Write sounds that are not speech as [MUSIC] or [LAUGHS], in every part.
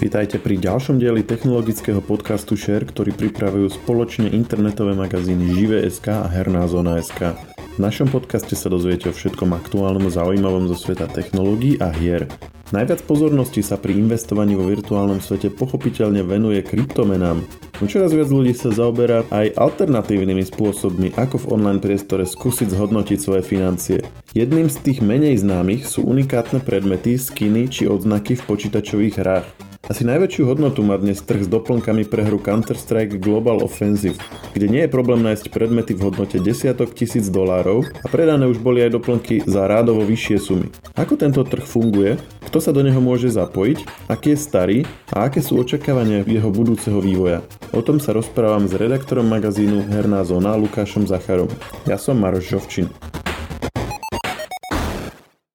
Vítajte pri ďalšom dieli technologického podcastu Share, ktorý pripravujú spoločne internetové magazíny Žive.sk a Herná zóna.sk. V našom podcaste sa dozviete o všetkom aktuálnom zaujímavom zo sveta technológií a hier. Najviac pozornosti sa pri investovaní vo virtuálnom svete pochopiteľne venuje kryptomenám. No čoraz viac ľudí sa zaoberá aj alternatívnymi spôsobmi, ako v online priestore skúsiť zhodnotiť svoje financie. Jedným z tých menej známych sú unikátne predmety, skiny či odznaky v počítačových hrách. Asi najväčšiu hodnotu má dnes trh s doplnkami pre hru Counter-Strike Global Offensive, kde nie je problém nájsť predmety v hodnote desiatok tisíc dolárov a predané už boli aj doplnky za rádovo vyššie sumy. Ako tento trh funguje, kto sa do neho môže zapojiť, aký je starý a aké sú očakávania jeho budúceho vývoja. O tom sa rozprávam s redaktorom magazínu Herná zóna Lukášom Zacharom. Ja som Maroš Žovčin.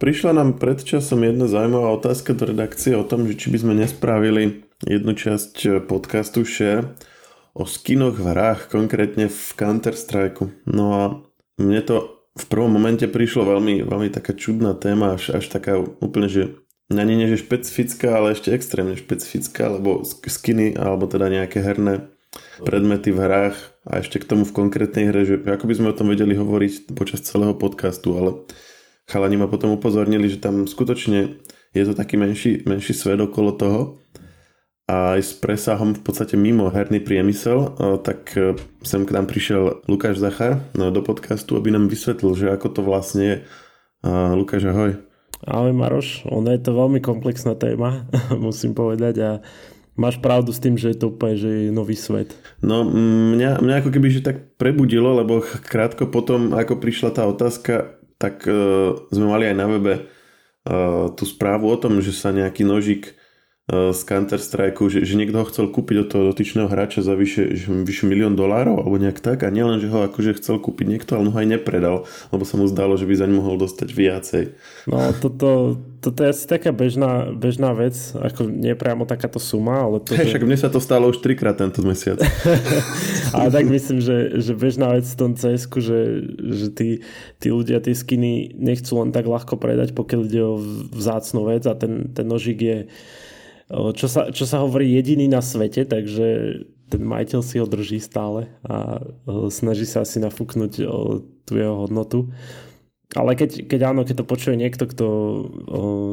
Prišla nám pred časom jedna zaujímavá otázka do redakcie o tom, že či by sme nespravili jednu časť eh, podcastu Share o skinoch v hrách, konkrétne v Counter-Strike. No a mne to v prvom momente prišlo veľmi, veľmi taká čudná téma, až, až taká úplne, že ani nie že špecifická, ale ešte extrémne špecifická, lebo skiny, alebo teda nejaké herné predmety v hrách a ešte k tomu v konkrétnej hre, že ako by sme o tom vedeli hovoriť počas celého podcastu, ale chalani ma potom upozornili, že tam skutočne je to taký menší, menší svet okolo toho a aj s presahom v podstate mimo herný priemysel, tak e, sem k nám prišiel Lukáš Zachar no, do podcastu, aby nám vysvetlil, že ako to vlastne je. Lukáš, ahoj. Ahoj Maroš, ono je to veľmi komplexná téma, [LAUGHS] musím povedať a máš pravdu s tým, že je to úplne že je nový svet. No mňa, mňa ako keby že tak prebudilo, lebo krátko potom, ako prišla tá otázka, tak uh, sme mali aj na webe uh, tú správu o tom, že sa nejaký nožík uh, z Counter-Strike, že, že niekto ho chcel kúpiť od toho dotyčného hráča za vyše, vyše milión dolárov alebo nejak tak a nielen, že ho akože chcel kúpiť niekto, ale ho aj nepredal, lebo sa mu zdalo, že by za ňu mohol dostať viacej. No toto, toto je asi taká bežná, bežná vec, ako nie priamo takáto suma, ale to... Hey, že... Však mne sa to stalo už trikrát tento mesiac. [LAUGHS] ale tak myslím, že, že bežná vec v tom cs že, že tí, tí ľudia tie skiny nechcú len tak ľahko predať, pokiaľ ide o vzácnú vec a ten, ten nožík je čo sa, čo sa hovorí jediný na svete, takže ten majiteľ si ho drží stále a snaží sa asi nafúknuť tú jeho hodnotu. Ale keď, keď áno, keď to počuje niekto, kto o,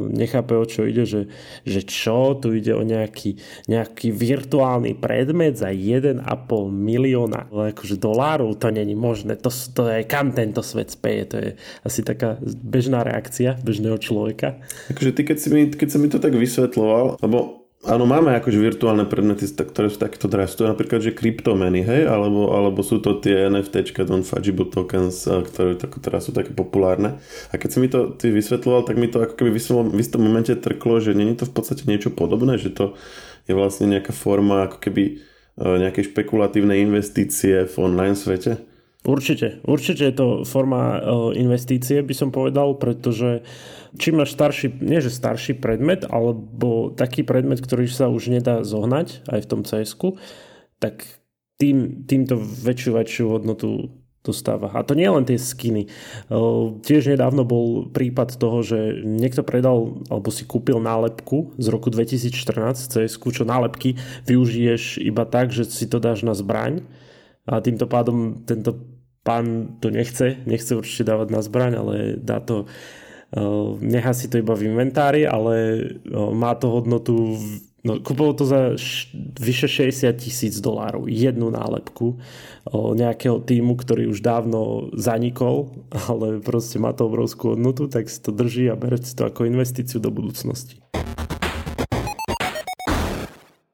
nechápe, o čo ide, že, že čo, tu ide o nejaký, nejaký virtuálny predmet za 1,5 milióna akože dolárov, to není možné, to, to je kam tento svet speje, to je asi taká bežná reakcia bežného človeka. Akože ty, keď si mi, keď sa mi to tak vysvetloval, lebo Áno, máme akože virtuálne predmety, ktoré sú takéto drahé. Napríklad, že kryptomeny, hej? Alebo, alebo sú to tie NFTčka, non-fungible tokens, ktoré tak, teraz sú také populárne. A keď si mi to ty vysvetloval, tak mi to ako keby v istom momente trklo, že není to v podstate niečo podobné, že to je vlastne nejaká forma ako keby e, nejakej špekulatívnej investície v online svete. Určite, určite je to forma e, investície, by som povedal, pretože čím máš starší, nie že starší predmet, alebo taký predmet, ktorý sa už nedá zohnať aj v tom cs tak tým, týmto väčšiu, väčšiu hodnotu dostáva. A to nie len tie skiny. E, tiež nedávno bol prípad toho, že niekto predal alebo si kúpil nálepku z roku 2014 cs čo nálepky využiješ iba tak, že si to dáš na zbraň a týmto pádom tento pán to nechce, nechce určite dávať na zbraň, ale dá to, eh, nechá si to iba v inventári, ale eh, má to hodnotu, no kúpilo to za vyše 60 tisíc dolárov, jednu nálepku eh, nejakého týmu, ktorý už dávno zanikol, [LAUGHS] ale proste má to obrovskú hodnotu, tak si to drží a bere si to ako investíciu do budúcnosti.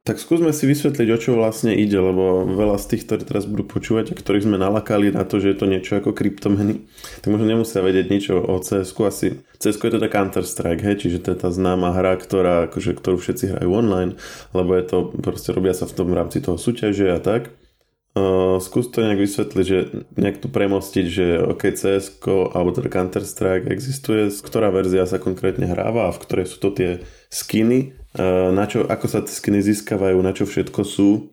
Tak skúsme si vysvetliť, o čo vlastne ide, lebo veľa z tých, ktorí teraz budú počúvať ktorých sme nalakali na to, že je to niečo ako kryptomeny, tak možno nemusia vedieť nič o cs asi. cs je teda Counter-Strike, hej, čiže to je tá známa hra, ktorá, akože, ktorú všetci hrajú online, lebo je to, proste robia sa v tom rámci toho súťaže a tak. Uh, skús to nejak vysvetliť, že nejak tu premostiť, že OK, cs alebo teda Counter-Strike existuje, ktorá verzia sa konkrétne hráva a v ktorej sú to tie skiny na čo, ako sa skiny získavajú, na čo všetko sú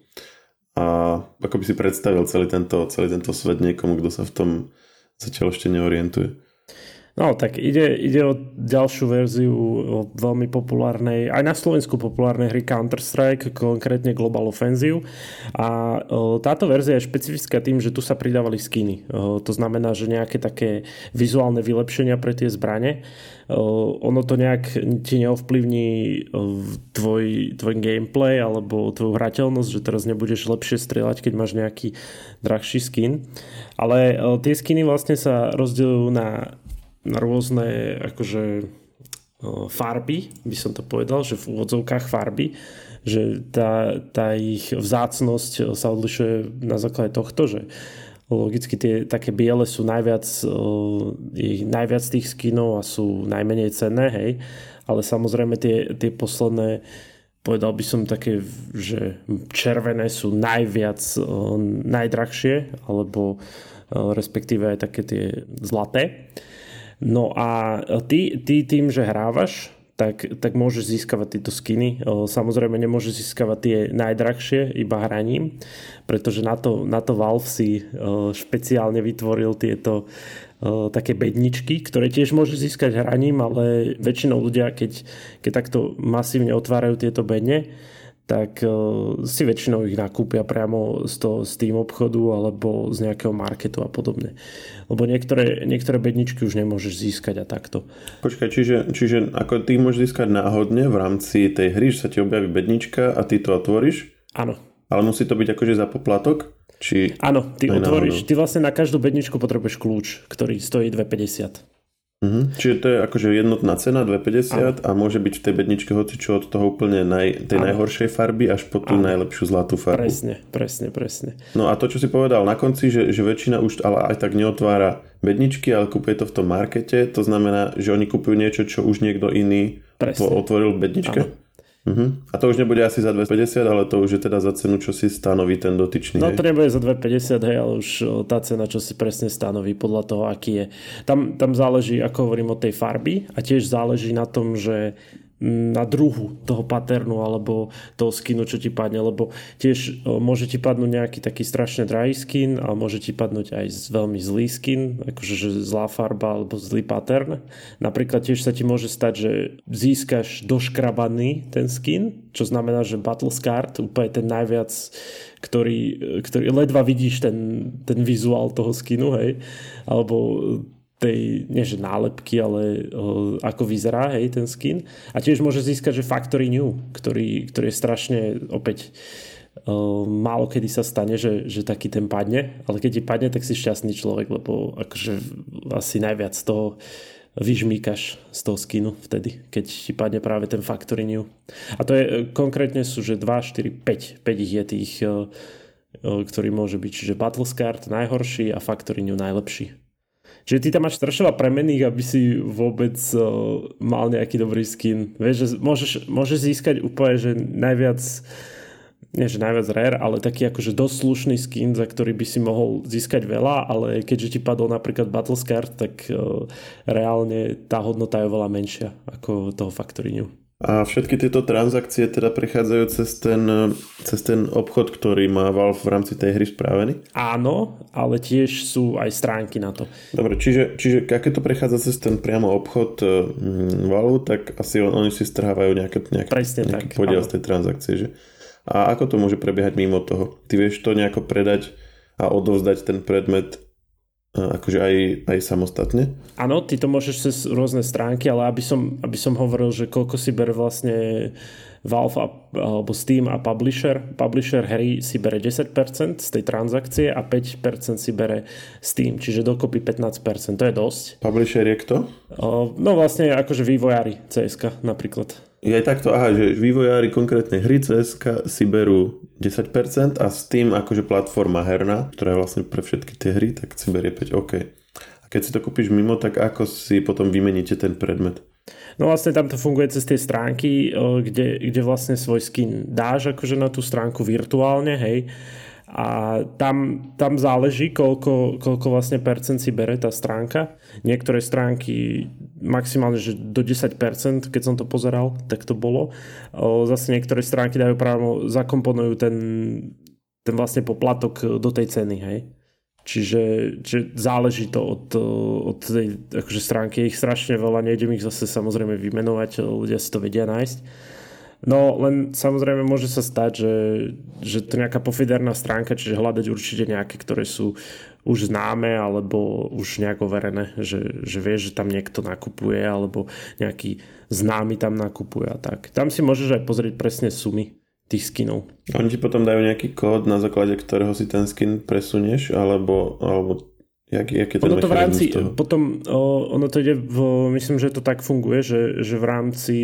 a ako by si predstavil celý tento, celý tento svet niekomu, kto sa v tom zatiaľ ešte neorientuje. No tak ide, ide o ďalšiu verziu o veľmi populárnej, aj na Slovensku populárnej hry Counter-Strike, konkrétne Global Offensive. A o, táto verzia je špecifická tým, že tu sa pridávali skiny. O, to znamená, že nejaké také vizuálne vylepšenia pre tie zbrane. O, ono to nejak ti neovplyvní tvoj, tvoj gameplay alebo tvoju hrateľnosť, že teraz nebudeš lepšie strieľať, keď máš nejaký drahší skin. Ale tie skiny vlastne sa rozdielujú na na rôzne akože farby, by som to povedal, že v úvodzovkách farby, že tá, tá ich vzácnosť sa odlišuje na základe tohto, že logicky tie také biele sú najviac, ich najviac tých skinov a sú najmenej cenné, hej, ale samozrejme tie, tie posledné povedal by som také, že červené sú najviac najdrahšie, alebo respektíve aj také tie zlaté. No a ty, ty tým, že hrávaš, tak, tak môžeš získavať tieto skiny. Samozrejme nemôžeš získavať tie najdrahšie iba hraním, pretože na to, na to Valve si špeciálne vytvoril tieto také bedničky, ktoré tiež môžeš získať hraním, ale väčšinou ľudia, keď, keď takto masívne otvárajú tieto bedne, tak si väčšinou ich nakúpia priamo z, toho, z tým obchodu alebo z nejakého marketu a podobne. Lebo niektoré, niektoré bedničky už nemôžeš získať a takto. Počkaj, čiže, čiže ako ty môžeš získať náhodne v rámci tej hry, že sa ti objaví bednička a ty to otvoríš? Áno. Ale musí to byť akože za poplatok? Či Áno, ty otvoríš, ty vlastne na každú bedničku potrebuješ kľúč, ktorý stojí 2,50. Uh-huh. Čiže to je akože jednotná cena 2,50 a môže byť v tej bedničke hoci čo od toho úplne naj, tej ano. najhoršej farby až po tú ano. najlepšiu zlatú farbu. Presne, presne, presne. No a to, čo si povedal na konci, že, že väčšina už ale aj tak neotvára bedničky, ale kúpuje to v tom markete, to znamená, že oni kúpujú niečo, čo už niekto iný presne. otvoril v bedničke? Ano. Uh-huh. A to už nebude asi za 250, ale to už je teda za cenu, čo si stanoví ten dotyčný. No to nebude za 250, hej, ale už tá cena, čo si presne stanoví podľa toho, aký je. Tam, tam záleží, ako hovorím, od tej farby a tiež záleží na tom, že na druhu toho paternu alebo toho skinu, čo ti padne, lebo tiež môže ti padnúť nejaký taký strašne drahý skin a môže ti padnúť aj veľmi zlý skin, akože že zlá farba alebo zlý pattern. Napríklad tiež sa ti môže stať, že získaš doškrabaný ten skin, čo znamená, že Battle Scar, úplne ten najviac, ktorý, ktorý ledva vidíš ten, ten vizuál toho skinu, hej, alebo tej, nie že nálepky, ale uh, ako vyzerá hej, ten skin. A tiež môže získať, že Factory New, ktorý, ktorý je strašne opäť uh, málo kedy sa stane, že, že taký ten padne, ale keď ti padne, tak si šťastný človek, lebo akože asi najviac z toho vyžmíkaš z toho skinu vtedy, keď ti padne práve ten Factory New. A to je, konkrétne sú, že 2, 4, 5, 5 ich je tých, uh, ktorý môže byť, čiže Battlescard najhorší a Factory New najlepší. Čiže ty tam máš strašne premených, aby si vôbec uh, mal nejaký dobrý skin. Vieš, že môžeš, môžeš získať úplne, že najviac nie že najviac rare, ale taký akože dosť slušný skin, za ktorý by si mohol získať veľa, ale keďže ti padol napríklad Battlescard, tak uh, reálne tá hodnota je oveľa menšia ako toho Factory New. A všetky tieto transakcie teda prechádzajú cez ten, cez ten obchod, ktorý má Valve v rámci tej hry spravený? Áno, ale tiež sú aj stránky na to. Dobre, čiže, čiže keď to prechádza cez ten priamo obchod mm, Valve, tak asi on, oni si strhávajú nejaké, nejaké, Presne nejaký tak, podiel áno. z tej transakcie, že? A ako to môže prebiehať mimo toho? Ty vieš to nejako predať a odovzdať ten predmet akože aj, aj samostatne? Áno, ty to môžeš cez rôzne stránky, ale aby som, aby som hovoril, že koľko si bere vlastne Valve a, alebo Steam a Publisher. Publisher hry si bere 10% z tej transakcie a 5% si bere Steam, čiže dokopy 15%, to je dosť. Publisher je kto? No vlastne akože vývojári CSK napríklad. Je aj takto, aha, že vývojári konkrétne hry CSK si berú 10% a Steam akože platforma herná, ktorá je vlastne pre všetky tie hry, tak si berie 5, OK. A keď si to kúpiš mimo, tak ako si potom vymeníte ten predmet? No vlastne tam to funguje cez tie stránky, kde, kde vlastne svoj skin dáš akože na tú stránku virtuálne, hej, a tam, tam záleží, koľko, koľko vlastne percent si bere tá stránka. Niektoré stránky maximálne, že do 10%, keď som to pozeral, tak to bolo. Zase niektoré stránky dajú právo, zakomponujú ten, ten vlastne poplatok do tej ceny, hej. Čiže že záleží to od, od tej akože stránky. Ich strašne veľa, nejdem ich zase samozrejme vymenovať, ľudia si to vedia nájsť. No len samozrejme môže sa stať, že, že to nejaká pofiderná stránka, čiže hľadať určite nejaké, ktoré sú už známe alebo už nejak overené, že, že vieš, že tam niekto nakupuje alebo nejaký známy tam nakupuje a tak. Tam si môžeš aj pozrieť presne sumy tých skinov. Oni ti potom dajú nejaký kód, na základe ktorého si ten skin presunieš, alebo, alebo jak, jak je ten ono to v rámci, toho? potom o, ono to ide v, myslím, že to tak funguje, že, že v rámci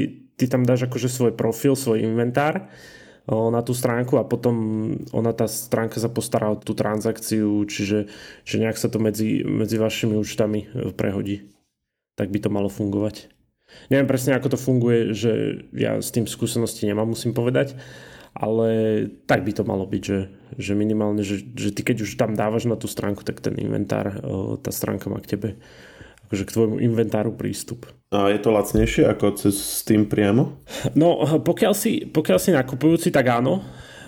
ty tam dáš akože svoj profil, svoj inventár na tú stránku a potom ona tá stránka sa postará o tú transakciu, čiže že nejak sa to medzi, medzi vašimi účtami e, prehodí. Tak by to malo fungovať. Neviem presne, ako to funguje, že ja s tým skúsenosti nemám, musím povedať, ale tak by to malo byť, že, že minimálne, že, že ty keď už tam dávaš na tú stránku, tak ten inventár, tá stránka má k tebe akože k tvojmu inventáru prístup. A je to lacnejšie ako cez Steam priamo? No, pokiaľ si, pokiaľ si nakupujúci, tak áno,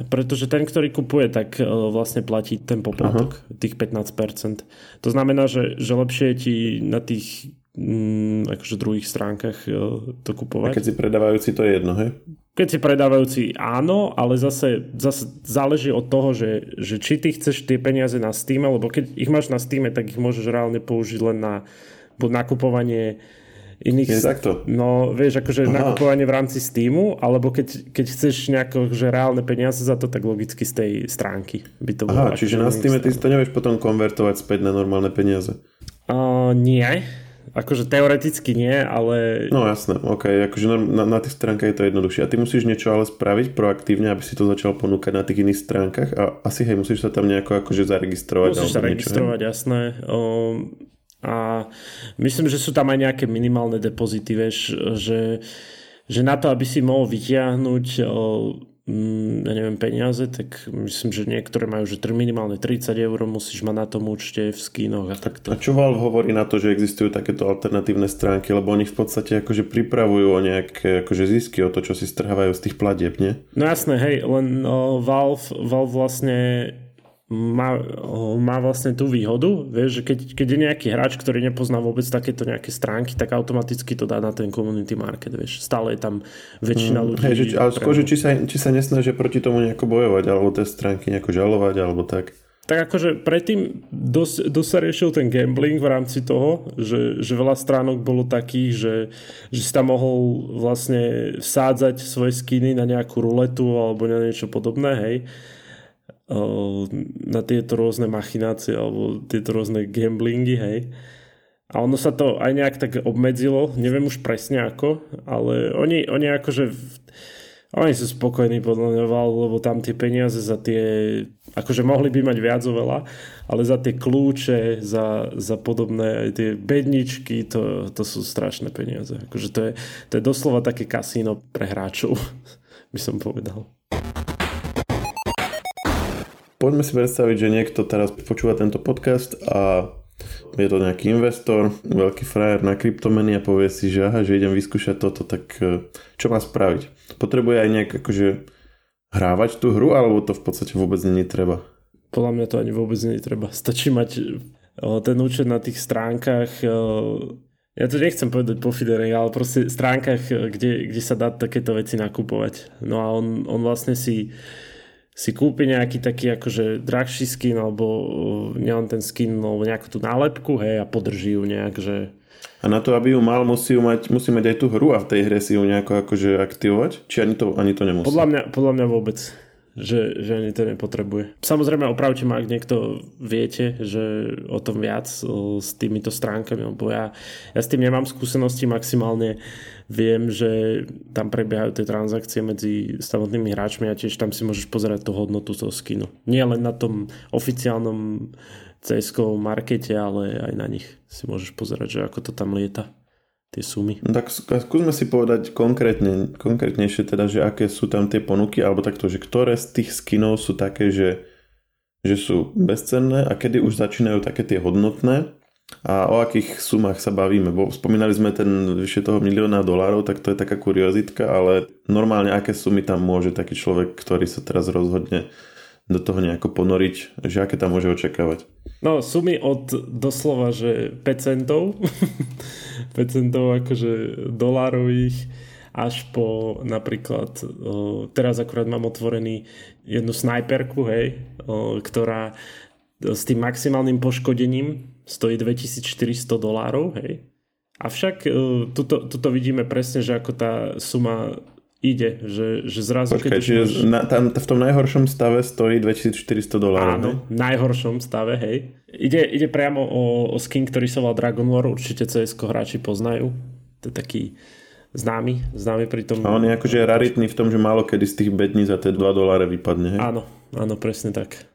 pretože ten, ktorý kupuje, tak e, vlastne platí ten poplatok, Aha. tých 15%. To znamená, že, že lepšie je ti na tých mm, akože druhých stránkach e, to kupovať. A keď si predávajúci, to je jedno, hej? Keď si predávajúci áno, ale zase, zase záleží od toho, že, že či ty chceš tie peniaze na Steam, lebo keď ich máš na Steam, tak ich môžeš reálne použiť len na buď nakupovanie iných... Je takto? No, vieš, akože Aha. nakupovanie v rámci Steamu, alebo keď, keď chceš nejako, že reálne peniaze za to, tak logicky z tej stránky by to bolo. Aha, čiže na Steam ty si to nevieš potom konvertovať späť na normálne peniaze? Uh, nie. Akože teoreticky nie, ale... No jasné, ok, akože na, na tých stránkach je to jednoduchšie. A ty musíš niečo ale spraviť proaktívne, aby si to začal ponúkať na tých iných stránkach a asi hej, musíš sa tam nejako akože zaregistrovať. Musíš sa registrovať, niečo, jasné. Um, a myslím, že sú tam aj nejaké minimálne depozity, vieš, že, že na to, aby si mohol vytiahnuť mm, ja neviem, peniaze, tak myslím, že niektoré majú, že minimálne 30 eur musíš mať na tom účte v skínoch a takto. A čo Valve hovorí na to, že existujú takéto alternatívne stránky, lebo oni v podstate akože pripravujú o nejaké akože zisky, o to, čo si strhávajú z tých platieb, nie? No jasné, hej, len no, Valve, Valve vlastne má, má vlastne tú výhodu, vieš, že keď, keď je nejaký hráč, ktorý nepozná vôbec takéto nejaké stránky, tak automaticky to dá na ten community market, vieš. Stále je tam väčšina mm, ľudí. Hej, že, ale skôr, či sa, či sa nesnažia proti tomu nejako bojovať, alebo tie stránky nejako žalovať, alebo tak. Tak akože predtým dosť, dosť sa riešil ten gambling v rámci toho, že, že veľa stránok bolo takých, že, že si tam mohol vlastne vsádzať svoje skiny na nejakú ruletu alebo na niečo podobné, hej na tieto rôzne machinácie alebo tieto rôzne gamblingy, hej. A ono sa to aj nejak tak obmedzilo, neviem už presne ako, ale oni, oni akože oni sú spokojní podľa mňa, lebo tam tie peniaze za tie, akože mohli by mať viac oveľa, ale za tie kľúče, za, za podobné aj tie bedničky, to, to sú strašné peniaze. Akože to je, to je doslova také kasíno pre hráčov, [LAUGHS] by som povedal. Poďme si predstaviť, že niekto teraz počúva tento podcast a je to nejaký investor, veľký frajer na kryptomeny a povie si, že aha, že idem vyskúšať toto, tak e, čo má spraviť? Potrebuje aj nejak akože hrávať tú hru, alebo to v podstate vôbec není treba? Podľa mňa to ani vôbec není treba. Stačí mať e, ten účet na tých stránkach, e, ja to nechcem povedať po Fidere, ale proste stránkach, kde, kde sa dá takéto veci nakupovať. No a on, on vlastne si si kúpi nejaký taký akože drahší skin alebo uh, nielen ten skin, alebo nejakú tú nálepku, hej, a podrží ju nejak, že... A na to, aby ju mal, musí, ju mať, musí mať aj tú hru a v tej hre si ju nejako akože aktivovať? Či ani to, ani to nemusí? Podľa mňa, podľa mňa vôbec že, že ani to nepotrebuje. Samozrejme, opravte ma, ak niekto viete, že o tom viac s týmito stránkami, lebo ja, ja s tým nemám skúsenosti maximálne. Viem, že tam prebiehajú tie transakcie medzi samotnými hráčmi a tiež tam si môžeš pozerať tú hodnotu toho skinu. Nie len na tom oficiálnom cs markete, ale aj na nich si môžeš pozerať, že ako to tam lieta tie sumy. No tak skúsme si povedať konkrétne, konkrétnejšie teda, že aké sú tam tie ponuky, alebo takto, že ktoré z tých skinov sú také, že, že sú bezcenné a kedy už začínajú také tie hodnotné a o akých sumách sa bavíme. Bo spomínali sme ten vyše toho milióna dolárov, tak to je taká kuriozitka, ale normálne aké sumy tam môže taký človek, ktorý sa teraz rozhodne do toho nejako ponoriť, že aké tam môže očakávať. No, sumy od doslova, že 5 centov, [LAUGHS] 5 centov akože dolárových, až po napríklad, teraz akurát mám otvorený jednu snajperku, hej, ktorá s tým maximálnym poškodením stojí 2400 dolárov, hej. Avšak uh, tuto, tuto vidíme presne, že ako tá suma ide, že, že zrazu... Počkaj, čiže máš... na, tam, v tom najhoršom stave stojí 2400 dolárov. Áno, v najhoršom stave, hej. Ide, ide priamo o, o skin, ktorý sa volá Dragon War, určite cs hráči poznajú. To je taký známy, známy pri tom. A on je akože raritný v tom, že málo kedy z tých bední za tie 2 doláre vypadne, hej? Áno, áno, presne tak.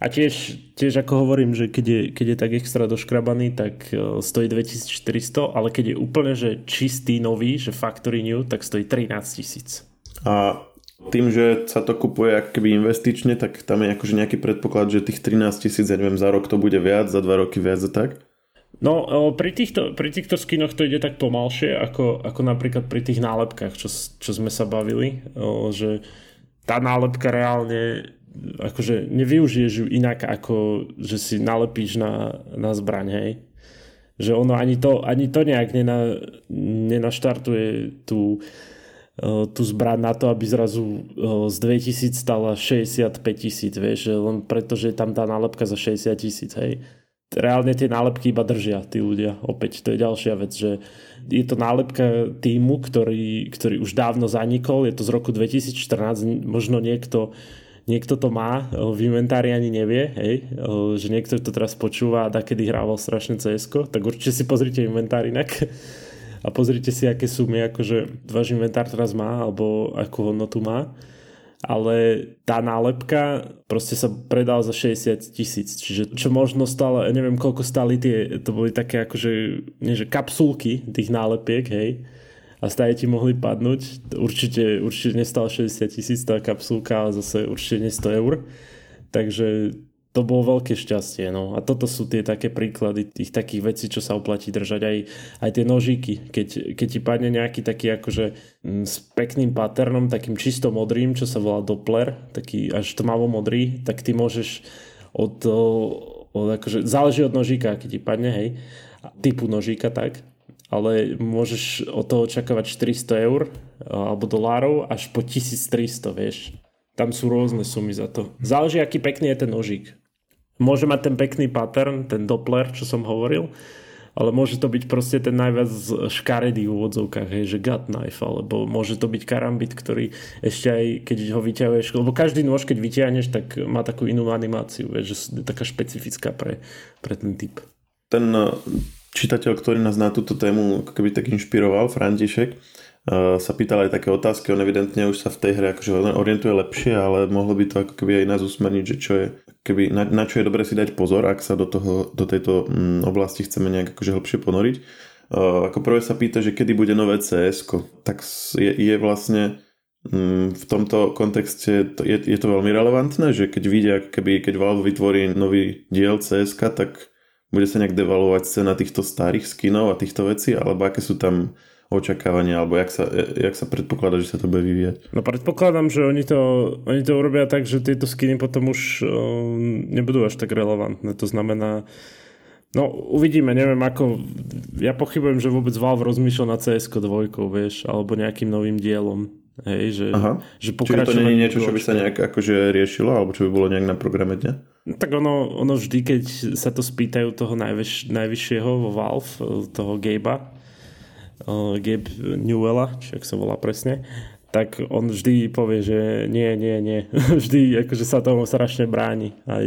A tiež, tiež ako hovorím, že keď je, keď je tak extra doškrabaný, tak e, stojí 2400, ale keď je úplne že čistý, nový, že factory new, tak stojí 13 tisíc. A tým, že sa to kupuje ako keby investične, tak tam je akože nejaký predpoklad, že tých 13 tisíc, ja neviem, za rok to bude viac, za dva roky viac a tak? No, e, pri týchto, pri týchto skinoch to ide tak pomalšie, ako, ako napríklad pri tých nálepkách, čo, čo sme sa bavili, e, že tá nálepka reálne akože nevyužiješ ju inak ako, že si nalepíš na, na zbraň, hej. Že ono ani to, ani to nejak nena, nenaštartuje tú, e, tú zbraň na to, aby zrazu e, z 2000 stala 65 tisíc, vieš, len preto, že je tam tá nálepka za 60 tisíc, hej. Reálne tie nálepky iba držia tí ľudia. Opäť, to je ďalšia vec, že je to nálepka týmu, ktorý, ktorý už dávno zanikol, je to z roku 2014, možno niekto niekto to má, v inventári ani nevie, hej, že niekto to teraz počúva a kedy hrával strašne cs tak určite si pozrite inventár inak a pozrite si, aké sumy akože váš inventár teraz má, alebo akú hodnotu má. Ale tá nálepka proste sa predala za 60 tisíc. Čiže čo možno stále, neviem koľko stáli tie, to boli také akože, nie že kapsulky tých nálepiek, hej a stále ti mohli padnúť. Určite, určite nestal 60 tisíc tá kapsulka, ale zase určite nie 100 eur. Takže to bolo veľké šťastie. No. A toto sú tie také príklady tých takých vecí, čo sa oplatí držať. Aj, aj tie nožíky. Keď, keď ti padne nejaký taký akože m, s pekným patternom, takým čisto modrým, čo sa volá Doppler, taký až tmavo modrý, tak ty môžeš od, od akože, záleží od nožíka, keď ti padne, hej, typu nožíka, tak ale môžeš od toho očakávať 400 eur alebo dolárov až po 1300, vieš. Tam sú rôzne sumy za to. Záleží, aký pekný je ten nožík. Môže mať ten pekný pattern, ten Doppler, čo som hovoril, ale môže to byť proste ten najviac škaredý v úvodzovkách, hej, že gut knife, alebo môže to byť karambit, ktorý ešte aj keď ho vyťahuješ, lebo každý nôž, keď vyťahneš, tak má takú inú animáciu, vieš, že je taká špecifická pre, pre ten typ. Ten čitateľ, ktorý nás na túto tému ako keby tak inšpiroval, František, uh, sa pýtal aj také otázky, on evidentne už sa v tej hre akože orientuje lepšie, ale mohlo by to ako keby aj nás usmerniť, že čo je, keby, na, na čo je dobre si dať pozor, ak sa do, toho, do tejto um, oblasti chceme nejak akože hlbšie ponoriť. Uh, ako prvé sa pýta, že kedy bude nové cs tak je, je vlastne um, v tomto kontexte je, je to veľmi relevantné, že keď vidia, keby, keď Valve vytvorí nový diel cs tak bude sa nejak devalovať cena týchto starých skinov a týchto vecí, alebo aké sú tam očakávania, alebo jak sa, jak sa predpokladá, že sa to bude vyvíjať? No predpokladám, že oni to, oni to urobia tak, že tieto skiny potom už um, nebudú až tak relevantné. To znamená, no uvidíme, neviem ako, ja pochybujem, že vôbec Valve rozmýšľa na CS2, vieš, alebo nejakým novým dielom. Hej, že, Aha. že Čiže to nie je niečo, čo by sa nejak akože riešilo, alebo čo by bolo nejak na programe dňa? No, tak ono, ono vždy, keď sa to spýtajú toho najvyš, najvyššieho vo Valve, toho Gabe'a, uh, Gabe Newella, či ak sa volá presne, tak on vždy povie, že nie, nie, nie. [LAUGHS] vždy akože sa tomu strašne bráni. Aj,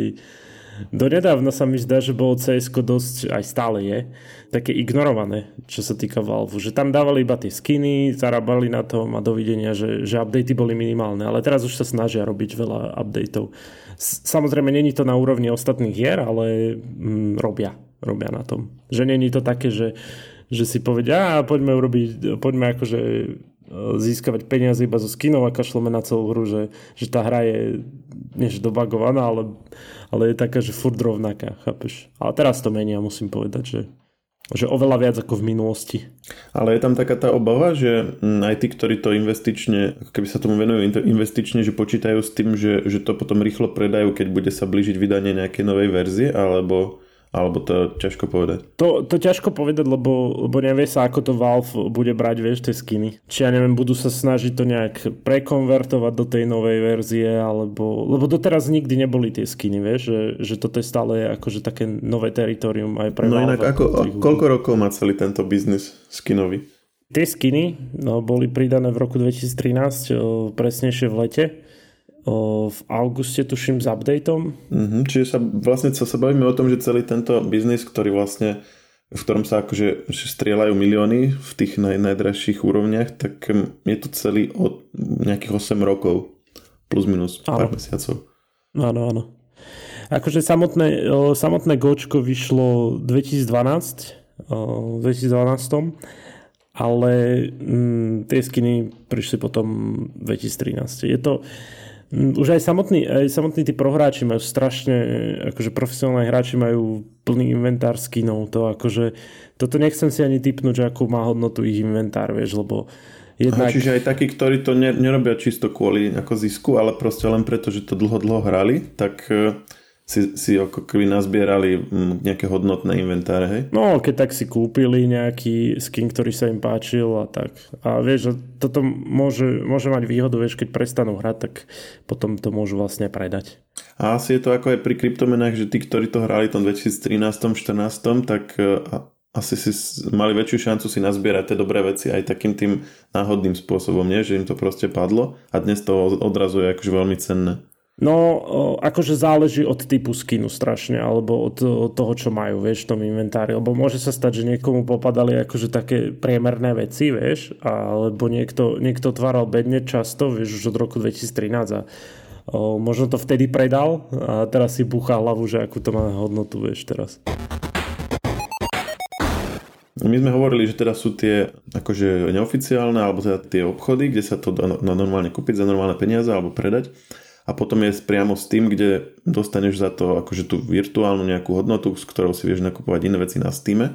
Donedávna sa mi zdá, že bolo cs dosť, aj stále je, také ignorované, čo sa týka Valve. Že tam dávali iba tie skiny, zarábali na tom a dovidenia, že, že updaty boli minimálne. Ale teraz už sa snažia robiť veľa updateov. Samozrejme, není to na úrovni ostatných hier, ale mm, robia, robia na tom. Že není to také, že, že si povedia, poďme urobiť, poďme akože získavať peniaze iba zo skinov a kašleme na celú hru, že, že tá hra je než dobagovaná, ale ale je taká, že furt rovnaká, chápeš? Ale teraz to menia, musím povedať, že Že oveľa viac ako v minulosti. Ale je tam taká tá obava, že mm, aj tí, ktorí to investične, keby sa tomu venujú investične, že počítajú s tým, že, že to potom rýchlo predajú, keď bude sa blížiť vydanie nejakej novej verzie, alebo alebo to ťažko povedať? To, to ťažko povedať, lebo, lebo nevie sa, ako to Valve bude brať, vieš, tie skiny. Či ja neviem, budú sa snažiť to nejak prekonvertovať do tej novej verzie, alebo... Lebo doteraz nikdy neboli tie skiny, vieš, že, že toto je stále akože také nové teritorium aj pre No Valve. inak, ako, koľko rokov má celý tento biznis skinový? Tie skiny no, boli pridané v roku 2013, presnejšie v lete v auguste, tuším, s updateom. Mm-hmm, čiže sa vlastne sa, sa bavíme o tom, že celý tento biznis, ktorý vlastne v ktorom sa akože strieľajú milióny v tých naj, najdražších úrovniach, tak je to celý od nejakých 8 rokov plus minus pár áno. mesiacov. Áno, áno. Akože samotné, samotné Gočko vyšlo 2012, v 2012, ale mm, tie skiny prišli potom 2013. Je to, Mm, už aj samotní, aj samotní tí prohráči majú strašne, akože profesionálni hráči majú plný inventár skinov, to akože, toto nechcem si ani typnúť, že akú má hodnotu ich inventár, vieš, lebo jednak... Aha, čiže aj takí, ktorí to nerobia čisto kvôli ako zisku, ale proste len preto, že to dlho, dlho hrali, tak e, si, si ako keby nazbierali mm, nejaké hodnotné inventáre, hej? No, keď tak si kúpili nejaký skin, ktorý sa im páčil a tak. A vieš, že toto môže, môže mať výhodu, vieš, keď prestanú hrať, tak potom to môžu vlastne predať. A asi je to ako aj pri kryptomenách, že tí, ktorí to hrali v tom 2013-2014, tak e, asi si mali väčšiu šancu si nazbierať tie dobré veci aj takým tým náhodným spôsobom, nie? že im to proste padlo a dnes to odrazuje akože veľmi cenné. No, akože záleží od typu skinu strašne, alebo od, toho, čo majú, vieš, v tom inventári. Lebo môže sa stať, že niekomu popadali akože také priemerné veci, vieš, alebo niekto, niekto otváral bedne často, vieš, už od roku 2013 a o, možno to vtedy predal a teraz si búcha hlavu, že akú to má hodnotu, vieš, teraz. My sme hovorili, že teda sú tie akože neoficiálne, alebo teda tie obchody, kde sa to dá normálne kúpiť za normálne peniaze alebo predať a potom je priamo s tým, kde dostaneš za to akože tú virtuálnu nejakú hodnotu, s ktorou si vieš nakupovať iné veci na Steam.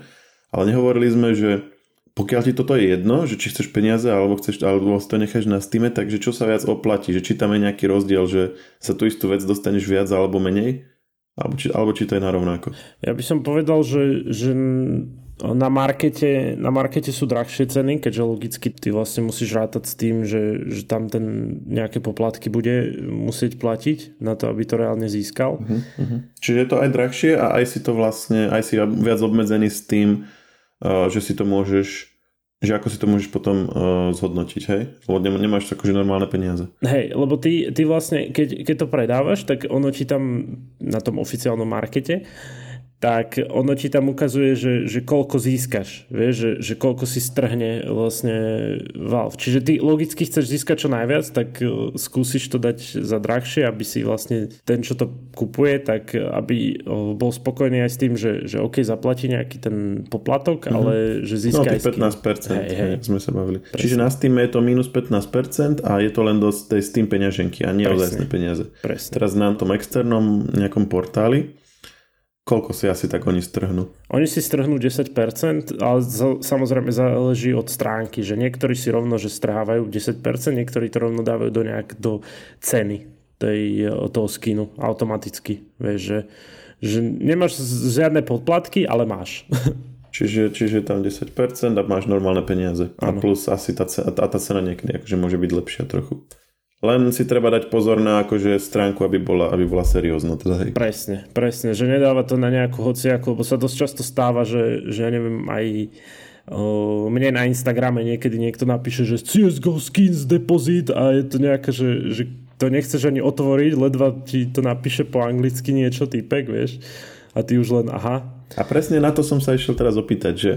Ale nehovorili sme, že pokiaľ ti toto je jedno, že či chceš peniaze alebo, chceš, alebo si to necháš na Steam, takže čo sa viac oplatí, že či tam je nejaký rozdiel, že sa tú istú vec dostaneš viac alebo menej, alebo či, alebo či to je narovnako. Ja by som povedal, že, že na markete, na markete sú drahšie ceny, keďže logicky ty vlastne musíš rátať s tým, že, že tam ten nejaké poplatky bude musieť platiť na to, aby to reálne získal. Uh-huh, uh-huh. Čiže je to aj drahšie a aj si to vlastne, aj si viac obmedzený s tým, uh, že si to môžeš že ako si to môžeš potom uh, zhodnotiť, hej? Lebo nemáš akože normálne peniaze. Hej, lebo ty, ty vlastne, keď, keď to predávaš, tak ono ti tam na tom oficiálnom markete tak ono ti tam ukazuje, že, že koľko získaš, vieš, že, že koľko si strhne vlastne Valve. Čiže ty logicky chceš získať čo najviac, tak e, skúsiš to dať za drahšie, aby si vlastne ten, čo to kupuje, tak aby bol spokojný aj s tým, že, že OK, zaplatí nejaký ten poplatok, mm-hmm. ale že získa no, aj 15%, hej, hej. sme sa bavili. Presne. Čiže na Steam je to minus 15% a je to len do tej Steam peňaženky a nie ozajstné peniaze. Presne. Teraz na tom externom nejakom portáli Koľko si asi tak oni strhnú? Oni si strhnú 10%, ale samozrejme záleží od stránky, že niektorí si rovno, že strhávajú 10%, niektorí to rovno dávajú do nejak do ceny tej, toho skinu automaticky. Vieš, že, že nemáš žiadne podplatky, ale máš. [LAUGHS] Čiže, čiže tam 10% a máš normálne peniaze. Ano. A plus asi tá, tá, tá cena niekedy akože môže byť lepšia trochu. Len si treba dať pozor na akože stránku, aby bola, aby bola seriózna. Teda, hej. Presne, presne, že nedáva to na nejakú hociaku, lebo sa dosť často stáva, že, že ja neviem, aj mne na Instagrame niekedy niekto napíše, že CSGO skins deposit a je to nejaké, že, že to nechceš ani otvoriť, ledva ti to napíše po anglicky niečo, typek, vieš, a ty už len aha. A presne na to som sa išiel teraz opýtať, že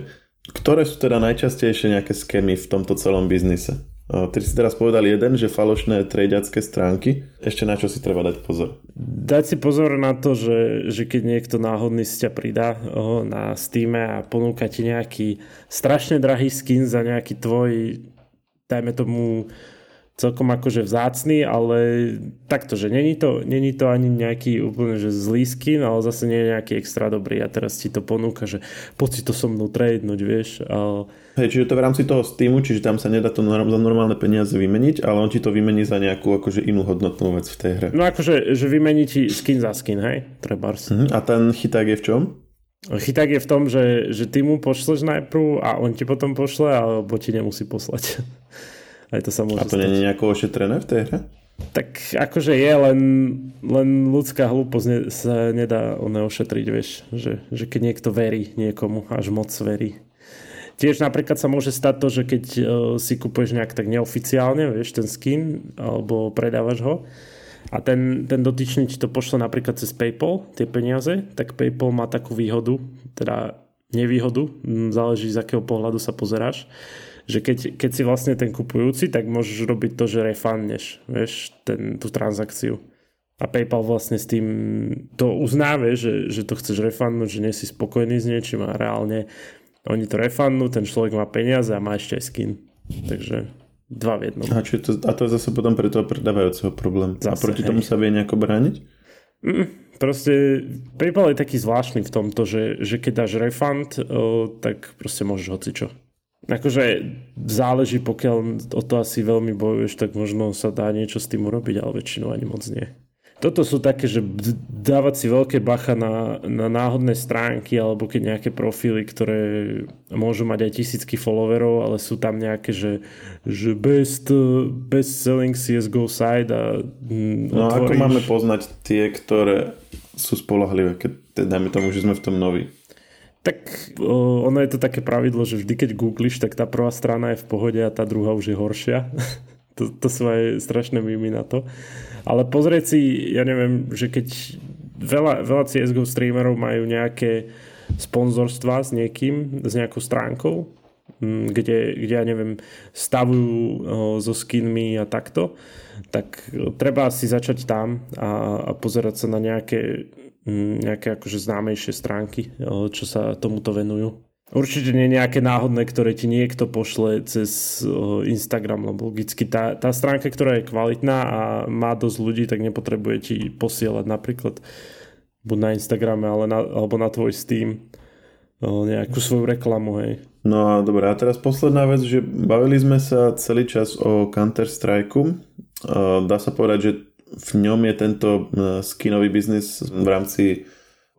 ktoré sú teda najčastejšie nejaké skémy v tomto celom biznise? Ty si teraz povedal jeden, že falošné trejďacké stránky. Ešte na čo si treba dať pozor? Dať si pozor na to, že, že keď niekto náhodný si ťa pridá oh, na Steam a ponúka ti nejaký strašne drahý skin za nejaký tvoj, dajme tomu, celkom akože vzácný, ale takto, že není to, není to ani nejaký úplne že zlý skin, ale zase nie je nejaký extra dobrý a teraz ti to ponúka, že poď si to so mnou tradenúť, vieš. A... Hej, čiže to v rámci toho Steamu, čiže tam sa nedá to za normálne peniaze vymeniť, ale on ti to vymení za nejakú akože inú hodnotnú vec v tej hre. No akože, že vymení ti skin za skin, hej, trebárs. Uh-huh. A ten chyták je v čom? Chyták je v tom, že, že ty mu pošleš najprv a on ti potom pošle, alebo ti nemusí poslať. [LAUGHS] Aj to sa môže a to nie je nejako ošetrené v tej hre? Tak akože je, len, len ľudská hlúposť ne, sa nedá ošetriť, vieš, že, že keď niekto verí niekomu, až moc verí. Tiež napríklad sa môže stať to, že keď uh, si kupuješ nejak tak neoficiálne, vieš, ten skin, alebo predávaš ho, a ten, ten dotyčný ti to pošle napríklad cez PayPal, tie peniaze, tak PayPal má takú výhodu, teda nevýhodu, záleží z akého pohľadu sa pozeráš, že keď, keď si vlastne ten kupujúci, tak môžeš robiť to, že refundneš, vieš, ten, tú transakciu. A PayPal vlastne s tým to uznáve, že, že to chceš refundnúť, že nie si spokojný s niečím a reálne oni to refundnú, ten človek má peniaze a má ešte aj skin. Takže dva v jednom. A, to, a to je zase potom pre toho predávajúceho problém. Zase, a proti hej. tomu sa vie nejako brániť? Mm, proste PayPal je taký zvláštny v tomto, že, že keď dáš refund, tak proste môžeš hocičo. Akože záleží, pokiaľ o to asi veľmi bojuješ, tak možno sa dá niečo s tým urobiť, ale väčšinou ani moc nie. Toto sú také, že dávať si veľké bacha na, na náhodné stránky alebo keď nejaké profily, ktoré môžu mať aj tisícky followerov, ale sú tam nejaké, že, že best, best selling CSGO site a mm, No otvoríš... ako máme poznať tie, ktoré sú spolahlivé, keď dajme tomu, že sme v tom noví? Tak o, ono je to také pravidlo, že vždy keď googliš, tak tá prvá strana je v pohode a tá druhá už je horšia. [LAUGHS] to, to sú aj strašné mými na to. Ale pozrieť si, ja neviem, že keď veľa, veľa CSGO streamerov majú nejaké sponzorstva s niekým, s nejakou stránkou, mm, kde, kde ja neviem, stavujú so skinmi a takto, tak treba si začať tam a, a pozerať sa na nejaké Mm, nejaké akože známejšie stránky, čo sa tomuto venujú. Určite nie nejaké náhodné, ktoré ti niekto pošle cez Instagram, lebo logicky tá, tá stránka, ktorá je kvalitná a má dosť ľudí, tak nepotrebuje ti posielať napríklad buď na Instagrame ale na, alebo na tvoj Steam nejakú svoju reklamu, hej. No a dobré, a teraz posledná vec, že bavili sme sa celý čas o Counter-Strike. Dá sa povedať, že v ňom je tento e, skinový biznis v rámci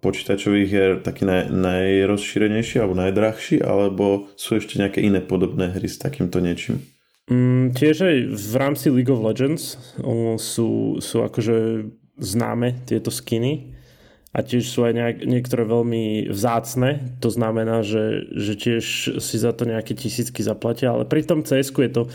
počítačových hier taký naj, najrozšírenejší alebo najdrahší, alebo sú ešte nejaké iné podobné hry s takýmto niečím? Mm, tiež aj v rámci League of Legends o, sú, sú akože známe tieto skiny a tiež sú aj nejak, niektoré veľmi vzácne, to znamená, že, že tiež si za to nejaké tisícky zaplatia, ale pri tom cs je to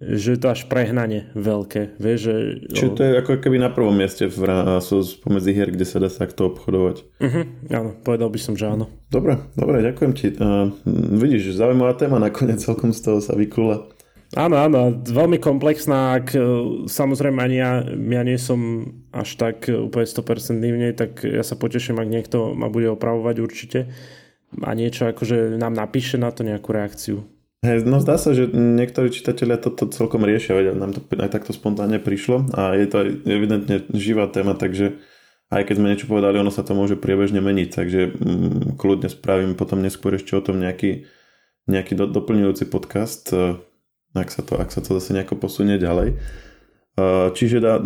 že je to až prehnanie veľké. Vieš, že, Čiže to je ako keby na prvom mieste v, sú spomedzi hier, kde sa dá takto obchodovať. Uh-huh, áno, povedal by som, že áno. Dobre, dobre, ďakujem ti. Uh, vidíš, zaujímavá téma nakoniec celkom z toho sa vykula. Áno, áno, veľmi komplexná, ak e, samozrejme ani ja, ja nie som až tak úplne 100% v nej, tak ja sa poteším, ak niekto ma bude opravovať určite a niečo akože nám napíše na to nejakú reakciu. Hey, no zdá sa, že niektorí čitatelia toto celkom riešia, vedia, nám to aj takto spontánne prišlo a je to evidentne živá téma, takže aj keď sme niečo povedali, ono sa to môže priebežne meniť, takže mm, kľudne spravím potom neskôr ešte o tom nejaký, nejaký do, doplňujúci podcast, e, ak sa, to, ak sa to zase nejako posunie ďalej. E, čiže dá,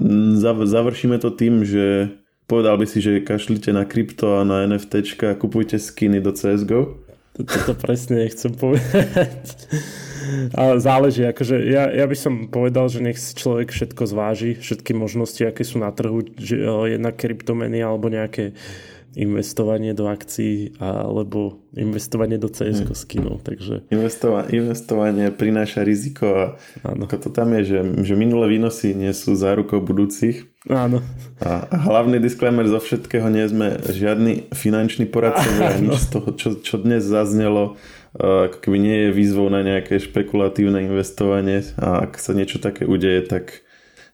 završíme to tým, že povedal by si, že kašlite na krypto a na NFT a kupujte skiny do CSGO. Toto presne nechcem povedať. Ale záleží, akože ja, ja by som povedal, že nech si človek všetko zváži, všetky možnosti, aké sú na trhu, že jedna kryptomeny alebo nejaké investovanie do akcií alebo investovanie do CS hmm. skinov. Takže... Investova- investovanie prináša riziko a ako to tam je, že, že minulé výnosy nie sú zárukou budúcich. Áno. A, hlavný disclaimer zo všetkého, nie sme žiadny finančný poradcovia, nič z toho, čo, čo dnes zaznelo, ako keby nie je výzvou na nejaké špekulatívne investovanie a ak sa niečo také udeje, tak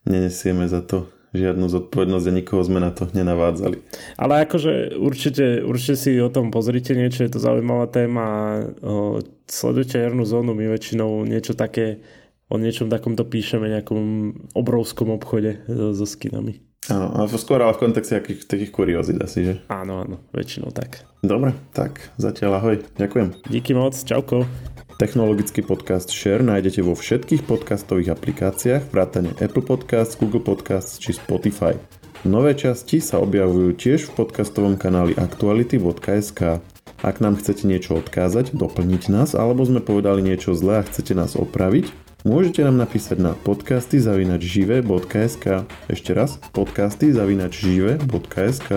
nenesieme za to žiadnu zodpovednosť a nikoho sme na to nenavádzali. Ale akože určite, určite si o tom pozrite niečo, je to zaujímavá téma. O, sledujte hernú zónu, my väčšinou niečo také o niečom takomto píšeme, nejakom obrovskom obchode so skinami. Áno, ale skôr ale v kontexte akých, takých kuriozit asi, že? Áno, áno, väčšinou tak. Dobre, tak zatiaľ ahoj, ďakujem. Díky moc, čauko. Technologický podcast Share nájdete vo všetkých podcastových aplikáciách, vrátane Apple Podcasts, Google Podcasts či Spotify. Nové časti sa objavujú tiež v podcastovom kanáli aktuality.sk. Ak nám chcete niečo odkázať, doplniť nás, alebo sme povedali niečo zlé a chcete nás opraviť, môžete nám napísať na podcasty zavinačžive.sk. Ešte raz, podcasty zavinačžive.sk.